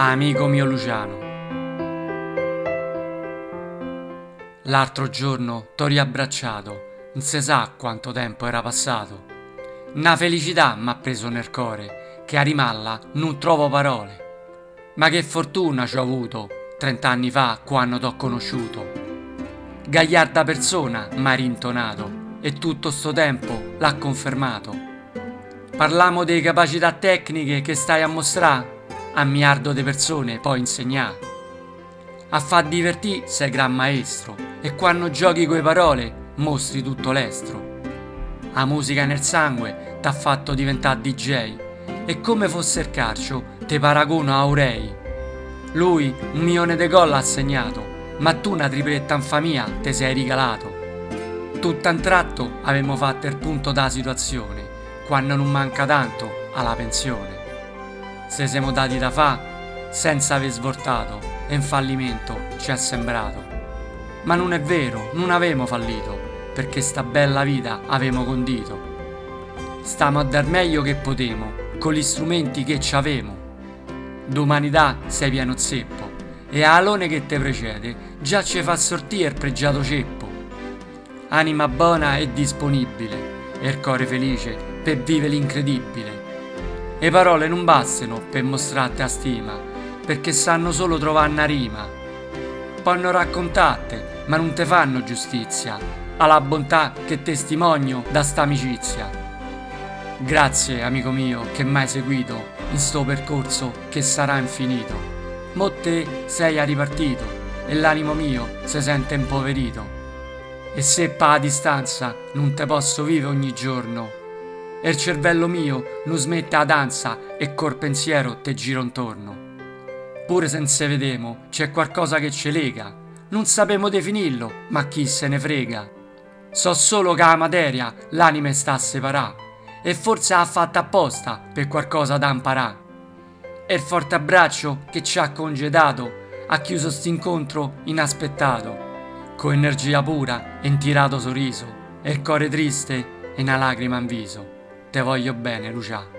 Amico mio Luciano. L'altro giorno t'ho riabbracciato, non si sa quanto tempo era passato. Una felicità m'ha preso nel cuore, che a rimalla non trovo parole. Ma che fortuna ci ho avuto trent'anni fa quando t'ho conosciuto. Gagliarda persona m'ha rintonato e tutto sto tempo l'ha confermato. Parliamo delle capacità tecniche che stai a mostrare a miliardo di persone poi insegnare. A far divertire sei gran maestro e quando giochi coi parole mostri tutto l'estro. La musica nel sangue t'ha fatto diventare DJ e come fosse il calcio te paragono a Aurei. Lui un milione di gol ha segnato, ma tu una tripletta infamia te sei regalato. Tutto un tratto avevamo fatto il punto da situazione, quando non manca tanto alla pensione. Se siamo dati da fa, senza aver svoltato, e un fallimento ci è sembrato. Ma non è vero, non avemo fallito, perché sta bella vita avemo condito. Stiamo a dar meglio che potemo, con gli strumenti che ci avemo. D'umanità sei pieno zeppo, e Alone che te precede già ci fa sortire il pregiato ceppo. Anima buona e disponibile, e il cuore felice per vivere l'incredibile. Le parole non bastano per mostrarti a stima, perché sanno solo trovare una rima. Possono raccontarti, ma non te fanno giustizia, alla bontà che testimonio da sta amicizia. Grazie, amico mio, che m'hai seguito in sto percorso che sarà infinito. Mo te sei ripartito e l'animo mio si sente impoverito. E se pa a distanza non te posso vivere ogni giorno, e il cervello mio non smette la danza e col pensiero te giro intorno. Pure se non se vedemo, c'è qualcosa che ci lega. Non sapemo definirlo, ma chi se ne frega. So solo che la materia l'anima sta a separare e forse ha fatto apposta per qualcosa da imparare. E il forte abbraccio che ci ha congedato ha chiuso st'incontro inaspettato, con energia pura e un tirato sorriso, e il cuore triste e una lacrima in viso. Te voglio bene, Lucia.